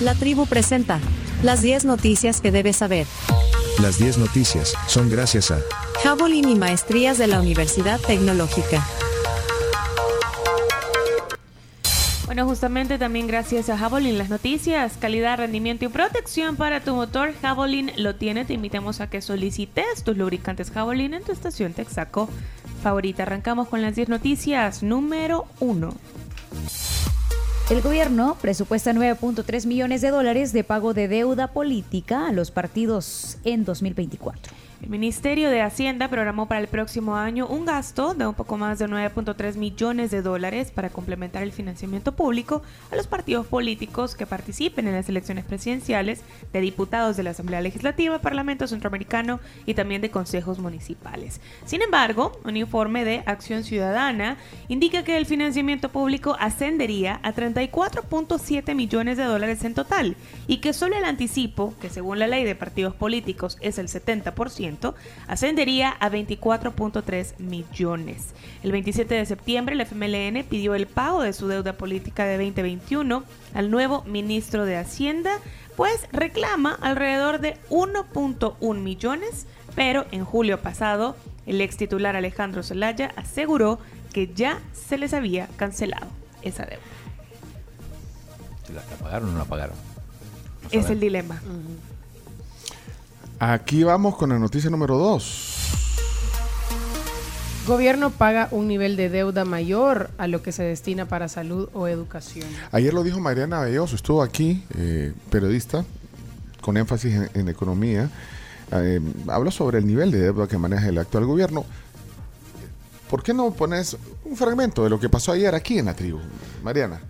La tribu presenta las 10 noticias que debes saber. Las 10 noticias son gracias a Javelin y maestrías de la Universidad Tecnológica. Bueno, justamente también gracias a Javelin las noticias, calidad, rendimiento y protección para tu motor. Javelin lo tiene. Te invitamos a que solicites tus lubricantes Javelin en tu estación Texaco favorita. Arrancamos con las 10 noticias. Número 1. El gobierno presupuesta 9.3 millones de dólares de pago de deuda política a los partidos en 2024. El Ministerio de Hacienda programó para el próximo año un gasto de un poco más de 9.3 millones de dólares para complementar el financiamiento público a los partidos políticos que participen en las elecciones presidenciales de diputados de la Asamblea Legislativa, Parlamento Centroamericano y también de consejos municipales. Sin embargo, un informe de Acción Ciudadana indica que el financiamiento público ascendería a 34.7 millones de dólares en total y que solo el anticipo, que según la ley de partidos políticos es el 70%, ascendería a 24.3 millones. El 27 de septiembre, el FMLN pidió el pago de su deuda política de 2021 al nuevo ministro de Hacienda, pues reclama alrededor de 1.1 millones, pero en julio pasado, el ex titular Alejandro Zelaya aseguró que ya se les había cancelado esa deuda. ¿Se la pagaron o no la pagaron? es el dilema. Aquí vamos con la noticia número 2. Gobierno paga un nivel de deuda mayor a lo que se destina para salud o educación. Ayer lo dijo Mariana Belloso, estuvo aquí, eh, periodista, con énfasis en, economía. Eh, habla sobre el nivel de deuda que maneja el actual gobierno. ¿Por qué no pones un fragmento de lo que pasó ayer aquí en la tribu, Mariana?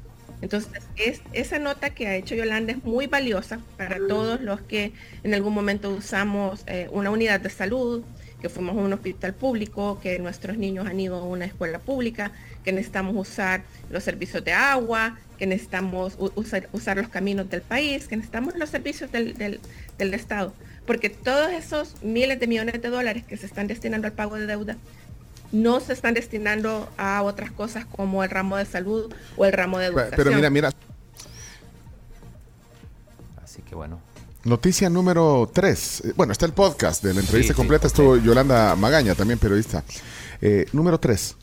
Entonces, es, esa nota que ha hecho Yolanda es muy valiosa para todos los que en algún momento usamos eh, una unidad de salud, que fuimos a un hospital público, que nuestros niños han ido a una escuela pública, que necesitamos usar los servicios de agua, que necesitamos usar, los caminos del país, que necesitamos los servicios del, del Estado. Porque todos esos miles de millones de dólares que se están destinando al pago de deuda no se están destinando a otras cosas como el ramo de salud o el ramo de educación. Pero mira, mira. Así que bueno. Noticia número 3. Eh, bueno, está el podcast de la entrevista completa. Estuvo Yolanda Magaña, también periodista. Eh, número 3.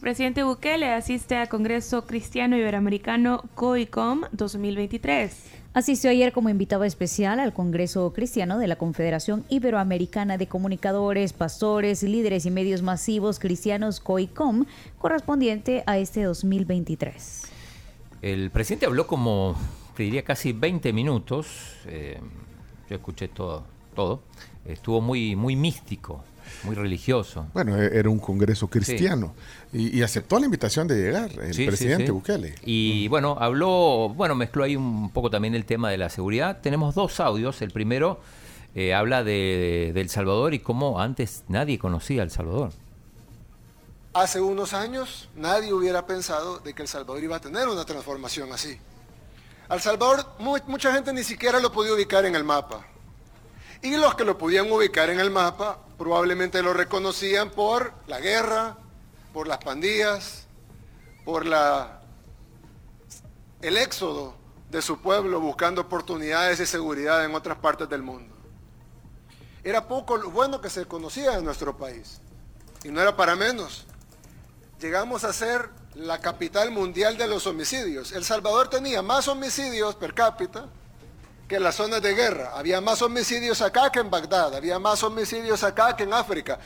Presidente Bukele asiste al Congreso Cristiano Iberoamericano COICOM 2023. Asistió ayer como invitado especial al Congreso Cristiano de la Confederación Iberoamericana de Comunicadores, Pastores, Líderes y Medios Masivos Cristianos COICOM, correspondiente a este 2023. El presidente habló como, te diría, casi 20 minutos. Eh, yo escuché todo, todo. Estuvo muy, muy místico, muy religioso. Bueno, e-, era un congreso cristiano y, aceptó la invitación de llegar el presidente Bukele. Y bueno, habló, bueno, mezcló ahí un poco también el tema de la seguridad. Tenemos dos audios. El primero eh, habla de, El Salvador y cómo antes nadie conocía El Salvador. Hace unos años nadie hubiera pensado de que El Salvador iba a tener una transformación así. El Salvador mucha gente ni siquiera lo podía ubicar en el mapa. Y los que lo podían ubicar en el mapa probablemente lo reconocían por la guerra, por las pandillas, por la, el éxodo de su pueblo buscando oportunidades y seguridad en otras partes del mundo. Era poco lo bueno que se conocía en nuestro país. Y no era para menos. Llegamos a ser la capital mundial de los homicidios. El Salvador tenía más homicidios per cápita que en las zonas de guerra. Había más homicidios acá que en Bagdad, había más homicidios acá que en África,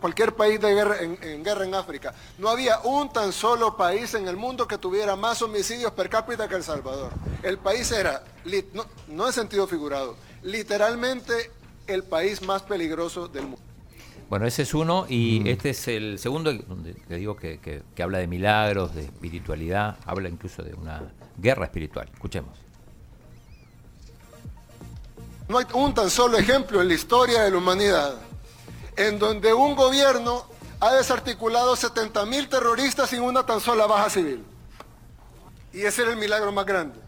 cualquier país de guerra, en, guerra en África. No había un tan solo país en el mundo que tuviera más homicidios per cápita que El Salvador. El país era, no, no en sentido figurado, literalmente el país más peligroso del mundo. Bueno, ese es uno y este es el segundo, donde te digo que, que habla de milagros, de espiritualidad, habla incluso de una guerra espiritual. Escuchemos. No hay un tan solo ejemplo en la historia de la humanidad en donde un gobierno ha desarticulado 70 mil terroristas sin una tan sola baja civil. Y ese era el milagro más grande.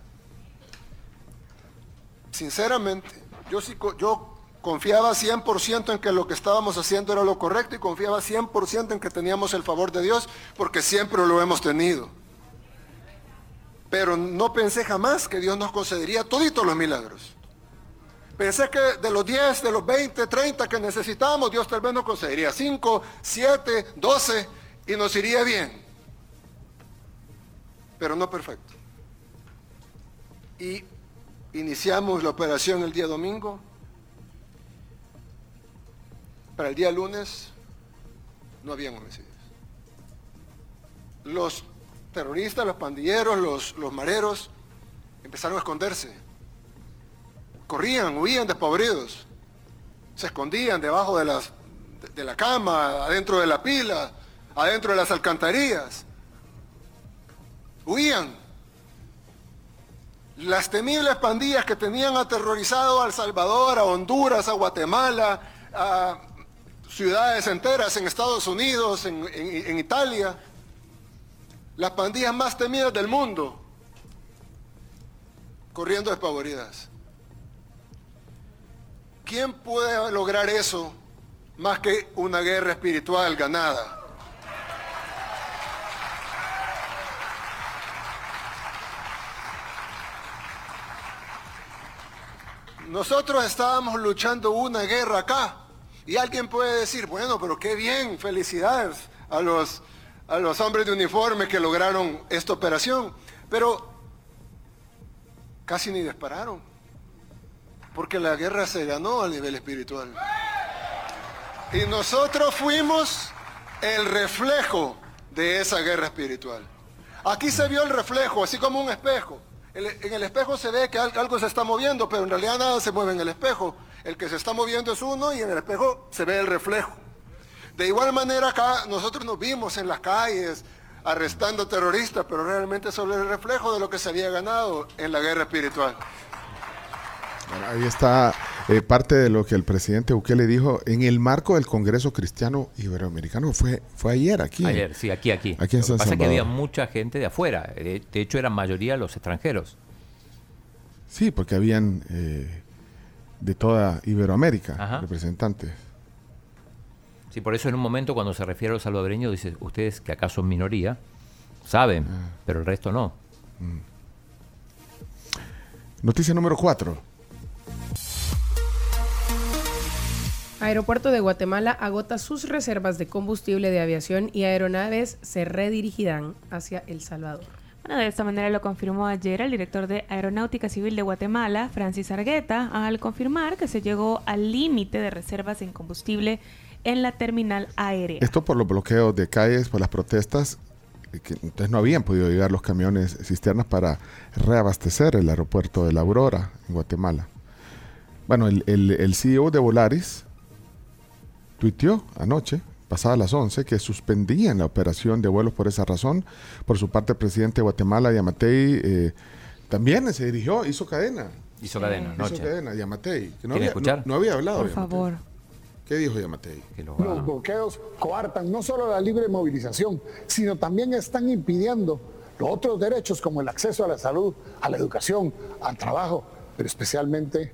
Sinceramente, yo, sí, yo confiaba 100% en que lo que estábamos haciendo era lo correcto y confiaba 100% en que teníamos el favor de Dios porque siempre lo hemos tenido. pero no pensé jamás que Dios nos concedería toditos los milagros. Pensé que de los 10, de los 20, 30 que necesitábamos, Dios tal vez nos concedería 5, 7, 12 y nos iría bien. Pero no perfecto. Y iniciamos la operación el día domingo. Para el día lunes no habían homicidios. Los terroristas, los pandilleros, los, los mareros empezaron a esconderse corrían, huían despavoridos, se escondían debajo de, las, de la cama, adentro de la pila, adentro de las alcantarillas, huían. Las temibles pandillas que tenían aterrorizado a El Salvador, a Honduras, a Guatemala, a ciudades enteras en Estados Unidos, en, en Italia, las pandillas más temidas del mundo, corriendo despavoridas. ¿Quién puede lograr eso más que una guerra espiritual ganada? Nosotros estábamos luchando una guerra acá y alguien puede decir, bueno, pero qué bien, felicidades a los, a los hombres de uniforme que lograron esta operación, pero casi ni dispararon. Porque la guerra se ganó a nivel espiritual. Y nosotros fuimos el reflejo de esa guerra espiritual. Aquí se vio el reflejo, así como un espejo. En el espejo se ve que algo se está moviendo, pero en realidad nada se mueve en el espejo. El que se está moviendo es uno y en el espejo se ve el reflejo. De igual manera acá nosotros nos vimos en las calles arrestando terroristas, pero realmente solo el reflejo de lo que se había ganado en la guerra espiritual ahí está eh, parte de lo que el presidente Bukele dijo en el marco del Congreso Cristiano Iberoamericano. Fue, fue ayer aquí. Ayer, sí, aquí, aquí. Aquí en Lo que pasa es que había mucha gente de afuera. De, hecho, eran mayoría los extranjeros. Sí, porque habían eh, de toda Iberoamérica representantes. Sí, por eso en un momento cuando se refiere a los salvadoreños, dice, ustedes que acá son minoría, saben, ah. pero el resto no. Mm. Noticia número 4. Aeropuerto de Guatemala agota sus reservas de combustible de aviación y aeronaves se redirigirán hacia El Salvador. Bueno, de esta manera lo confirmó ayer el director de Aeronáutica Civil de Guatemala, Francis Argueta, al confirmar que se llegó al límite de reservas en combustible en la terminal aérea. Esto por los bloqueos de calles, por las protestas, que entonces no habían podido llegar los camiones cisternas para reabastecer el aeropuerto de la Aurora en Guatemala. Bueno, el, el, el CEO de Volaris, tuiteó anoche, pasadas las 11, que suspendían la operación de vuelos por esa razón. Por su parte, el presidente de Guatemala, Yamatei, eh, también se dirigió, hizo cadena. Hizo cadena, noche. Hizo cadena, Yamatei. no, había, escuchar? No, había hablado. Por favor. ¿Qué dijo Yamatei? Los bloqueos coartan no solo la libre movilización, sino también están impidiendo los otros derechos como el acceso a la salud, a la educación, al trabajo, pero especialmente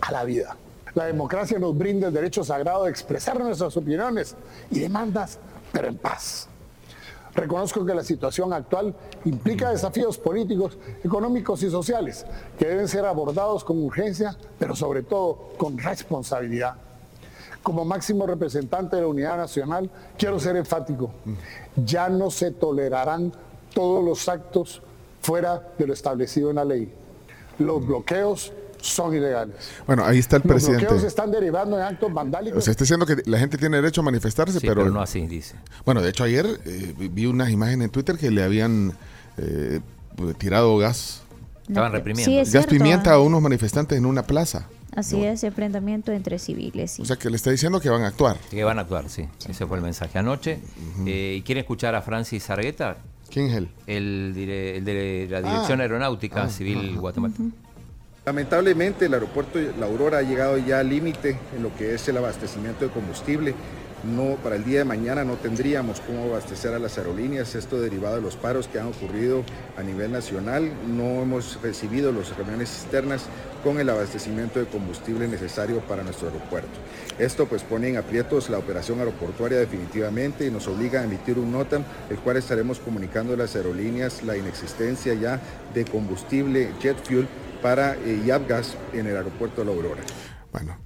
a la vida. La democracia nos brinda el derecho sagrado de expresar nuestras opiniones y demandas, pero en paz. Reconozco que la situación actual implica desafíos políticos, económicos y sociales que deben ser abordados con urgencia, pero sobre todo con responsabilidad. Como máximo representante de la unidad nacional, quiero ser enfático. Ya no se tolerarán todos los actos fuera de lo establecido en la ley. Los bloqueos, son ilegales. Bueno, ahí está el presidente. Los bloqueos están derivando en actos vandálicos. O sea, está diciendo que la gente tiene derecho a manifestarse, pero, no así, dice. Bueno, de hecho ayer eh, vi unas imágenes en Twitter que le habían eh, tirado gas. Estaban reprimiendo. gas pimienta a unos manifestantes en una plaza. Así es, enfrentamiento entre civiles. O sea, que le está diciendo que van a actuar. Que van a actuar, sí. Ese fue el mensaje anoche. Eh, ¿Y quiere escuchar a Francis Argueta? ¿Quién es él? El, de la Dirección ah. Aeronáutica ah, Civil Guatemala. Lamentablemente el aeropuerto La Aurora ha llegado ya al límite en lo que es el abastecimiento de combustible no, para el día de mañana no tendríamos cómo abastecer a las aerolíneas, esto derivado de los paros que han ocurrido a nivel nacional. No hemos recibido los camiones cisternas con el abastecimiento de combustible necesario para nuestro aeropuerto. Esto pues pone en aprietos la operación aeroportuaria definitivamente y nos obliga a emitir un NOTAM, el cual estaremos comunicando a las aerolíneas la inexistencia ya de combustible jet fuel para eh, Yabgas en el aeropuerto de La Aurora. Bueno,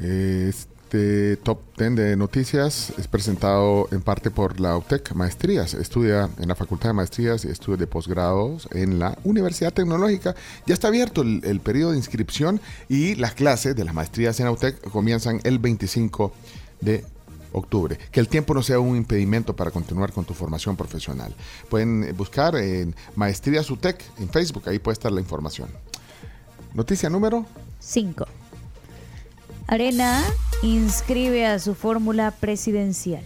este top 10 de noticias es presentado en parte por la UTEC Maestrías. Estudia en la Facultad de Maestrías y estudios de posgrados en la Universidad Tecnológica. Ya está abierto el, el periodo de inscripción y las clases de las maestrías en la UTEC comienzan el 25 de octubre. Que el tiempo no sea un impedimento para continuar con tu formación profesional. Pueden buscar en Maestrías UTEC en Facebook, ahí puede estar la información. Noticia número 5. Arena inscribe a su fórmula presidencial.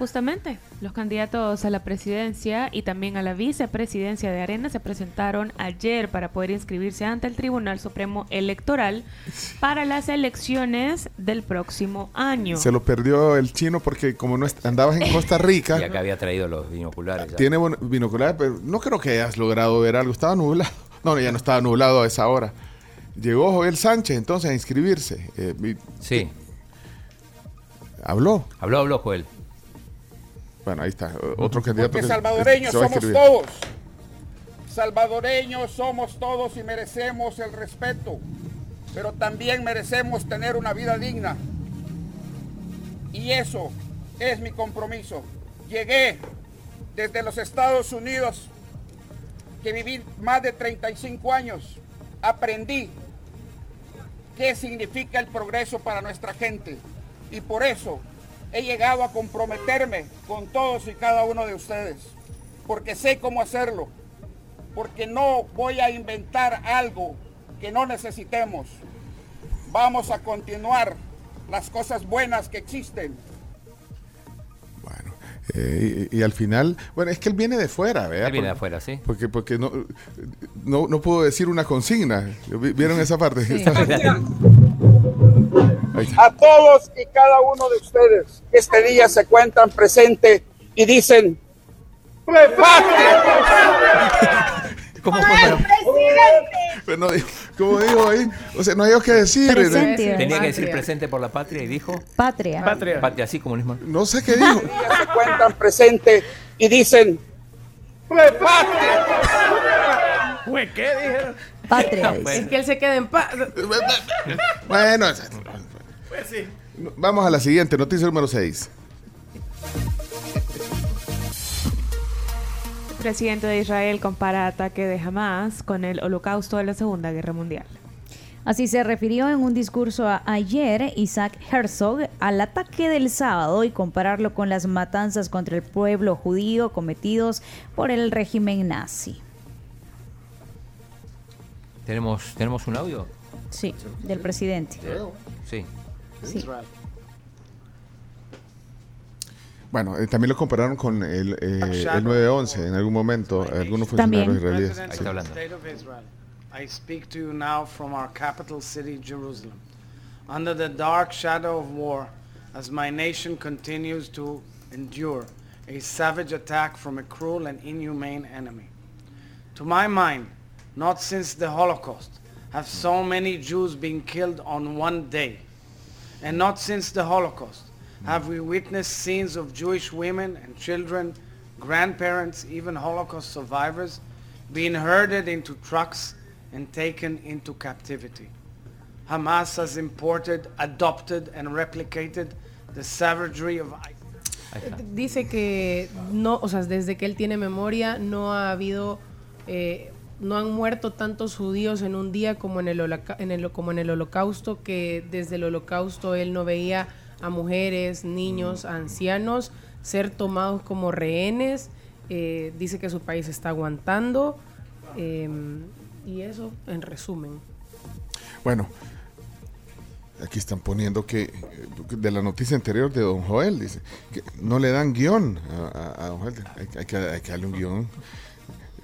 Justamente, los candidatos a la presidencia y también a la vicepresidencia de Arena se presentaron ayer para poder inscribirse ante el Tribunal Supremo Electoral para las elecciones del próximo año. Se lo perdió el chino porque como no andabas en Costa Rica, Y acá había traído los binoculares. ya. tiene bon- binocular, pero no creo que hayas logrado ver algo. Estaba nublado. No, no, ya no estaba nublado a esa hora. Llegó Joel Sánchez entonces a inscribirse. Eh, y- Sí, habló. habló, habló Joel. Bueno, ahí está. Otro candidato Porque que salvadoreños somos todos. Salvadoreños somos todos y merecemos el respeto, pero también merecemos tener una vida digna. Y eso es mi compromiso. Llegué desde los Estados Unidos, que viví más de 35 años. Aprendí qué significa el progreso para nuestra gente. Y por eso he llegado a comprometerme con todos y cada uno de ustedes. Porque sé cómo hacerlo. Porque no voy a inventar algo que no necesitemos. Vamos a continuar las cosas buenas que existen. Eh, y, y al final, bueno, es que él viene de fuera, ¿verdad? Él viene de afuera, sí. Porque, porque no, no, no puedo decir una consigna. ¿Vi- ¿Vieron esa parte? A todos y cada uno de ustedes que este día se cuentan presente y dicen, ¿Cómo Pero no ¿Cómo dijo ahí? O sea, no hay que decir. Presente. Tenía que decir presente por la patria y dijo Patria. patria, así como mismo. No sé qué dijo. día se cuentan presente y dicen, ¿qué dijeron? Patria. Es que él se queda en paz. Bueno, Pues sí. vamos a la siguiente, noticia número 6. El presidente de Israel compara ataque de Hamas con el holocausto de la Segunda Guerra Mundial. Así se refirió en un discurso a- ayer Isaac Herzog al ataque del sábado y compararlo con las matanzas contra el pueblo judío cometidos por el régimen nazi. ¿Tenemos, ¿Tenemos un audio? Sí, del presidente. Sí. Sí. Bueno, eh, también lo compararon con el, eh, el 9-11 en algún momento, algunos funcionarios israelíes. State of Israel, I speak to you now from our capital city, Jerusalem, under the dark shadow of war, as my nation continues to endure a savage attack from a cruel and inhumane enemy. To my mind, not since the Holocaust have so many Jews been killed on one day. And not since the Holocaust have we witnessed scenes of Jewish women and children, grandparents, even Holocaust survivors, being herded into trucks and taken into captivity. Hamas has imported, adopted, and replicated the savagery of Dice que no, o sea, desde que él tiene memoria no ha habido, eh, no han muerto tantos judíos en un día como en el, en el- como en el holocausto, que desde el holocausto él no veía a mujeres, niños, ancianos ser tomados como rehenes. Eh, dice que su país está aguantando. eh, y eso en resumen. Bueno, aquí están poniendo que eh, de la noticia anterior de Don Joel, dice que no le dan guion a, a- a Don Joel. Hay, hay que, hay que darle un guion.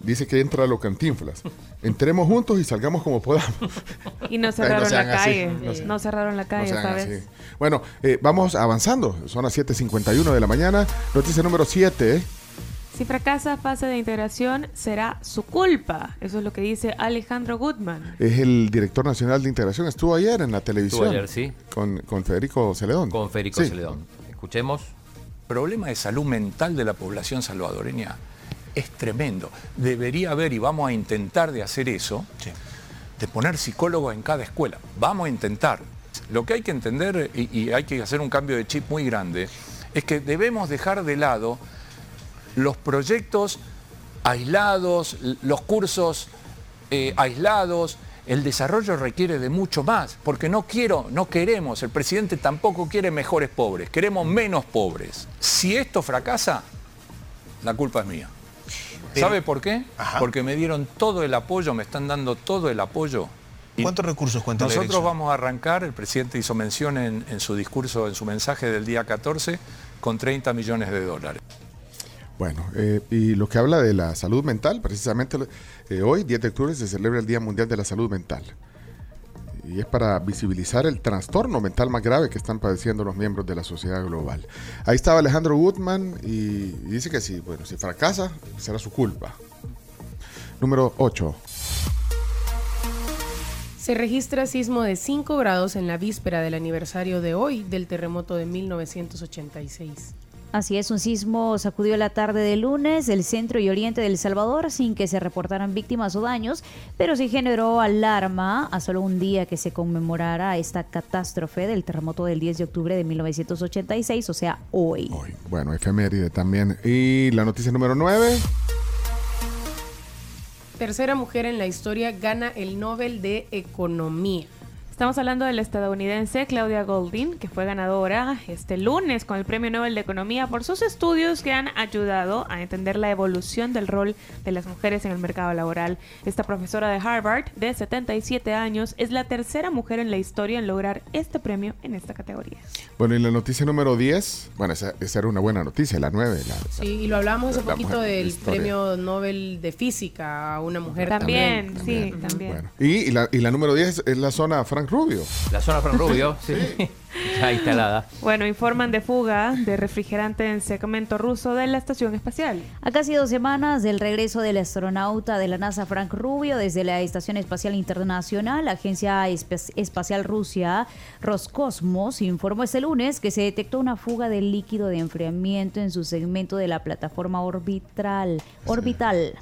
Dice que entra a lo cantinflas. Entremos juntos y salgamos como podamos. Y no Ay, cerraron no la así, calle. no cerraron la No calle, ¿sabes? así. Bueno, eh, vamos avanzando. Son las 7.51 de la mañana. Noticia número 7. Si fracasa fase de integración, será su culpa. Eso es lo que dice Alejandro Goodman. Es el director nacional de integración. Estuvo ayer en la televisión. ayer, sí. Con, con Federico Celedón. Con Federico Sí. Celedón. Escuchemos. problema de salud mental de la población salvadoreña es tremendo. Debería haber, y vamos a intentar de hacer eso, de poner psicólogos en cada escuela. Vamos a intentar. Lo que hay que entender, y, y hay que hacer un cambio de chip muy grande, es que debemos dejar de lado los proyectos aislados, los cursos eh, aislados. El desarrollo requiere de mucho más, porque no quiero, no queremos, el presidente tampoco quiere mejores pobres, queremos menos pobres. Si esto fracasa, la culpa es mía. ¿Sabe por qué? Porque me dieron todo el apoyo, me están dando todo el apoyo. Y ¿Cuántos recursos cuenta Nosotros vamos a arrancar, el presidente hizo mención en, en su discurso, en su mensaje del día 14, con 30 millones de dólares. Bueno, eh, y lo que habla de la salud mental, precisamente eh, hoy, 10 de octubre, se celebra el Día Mundial de la Salud Mental. Y es para visibilizar el trastorno mental más grave que están padeciendo los miembros de la sociedad global. Ahí estaba Alejandro Woodman y, y dice que si, bueno, si fracasa, será su culpa. Número 8. Se registra sismo de 5 grados en la víspera del aniversario de hoy del terremoto de 1986. Así es, un sismo sacudió la tarde de lunes el centro y oriente del Salvador sin que se reportaran víctimas o daños, pero sí generó alarma a solo un día que se conmemorara esta catástrofe del terremoto del 10 de octubre de 1986, o sea, hoy. Bueno, efeméride también. Y la noticia número 9. Tercera mujer en la historia gana el Nobel de Economía. Estamos hablando de la estadounidense Claudia Goldin, que fue ganadora este lunes con el Premio Nobel de Economía por sus estudios que han ayudado a entender la evolución del rol de las mujeres en el mercado laboral. Esta profesora de Harvard, de 77 años, es la tercera mujer en la historia en lograr este premio en esta categoría. Bueno, y la noticia número 10. Bueno, esa, esa era una buena noticia, la 9. La, Sí, y lo hablábamos hace poquito del historia. Premio Nobel de Física a una mujer También, también. sí, también. y, y la, y la número 10 es la zona Frank Rubio. La zona Fran Rubio, sí. ya instalada. Bueno, informan de fuga de refrigerante en segmento ruso de la estación espacial. A casi dos semanas del regreso del astronauta de la NASA Frank Rubio desde la Estación Espacial Internacional, la Agencia Espe- Espacial Rusia Roscosmos informó este lunes que se detectó una fuga de líquido de enfriamiento en su segmento de la plataforma orbital. orbital.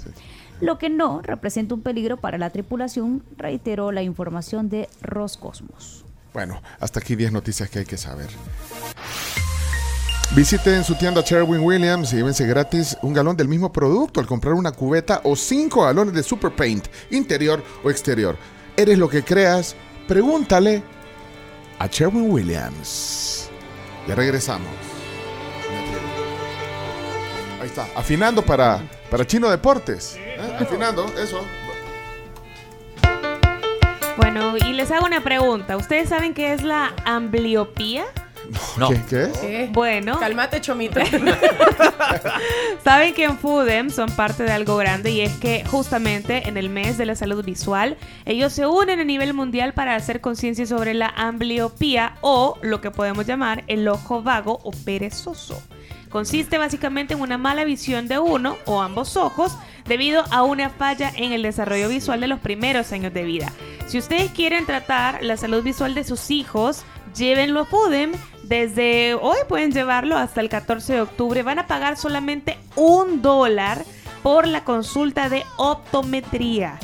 Lo que no representa un peligro para la tripulación, reiteró la información de Roscosmos. Bueno, hasta aquí 10 noticias que hay que saber. Visiten su tienda Sherwin Williams y llévense gratis un galón del mismo producto al comprar una cubeta o 5 galones de Super Paint, interior o exterior. ¿Eres lo que creas? Pregúntale a Sherwin Williams. Ya regresamos. Ahí está, afinando para, para Chino Deportes. ¿Eh? Afinando, eso. Bueno, y les hago una pregunta. ¿Ustedes saben qué es la ambliopía? No. ¿Qué, qué es? ¿Qué? Bueno. Calmate, chomito. Saben que en Foodem son parte de algo grande y es que justamente en el mes de la salud visual ellos se unen a nivel mundial para hacer conciencia sobre la ambliopía o lo que podemos llamar el ojo vago o perezoso. Consiste básicamente en una mala visión de uno o ambos ojos debido a una falla en el desarrollo visual de los primeros años de vida. Si ustedes quieren tratar la salud visual de sus hijos, llévenlo a Foodem. Desde hoy pueden llevarlo hasta el 14 de octubre. Van a pagar solamente un dólar por la consulta de optometría.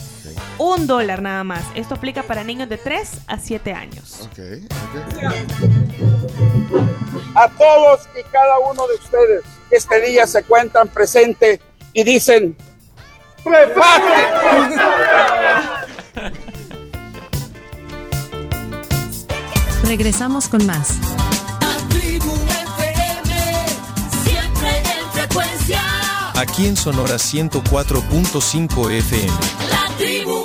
Un dólar nada más. Esto aplica para niños de 3 a 7 años. A todos y cada uno de ustedes este día se cuentan presente y dicen Regresamos con más. Tribu FM, siempre en frecuencia. Aquí en Sonora 104.5 FM. La tribu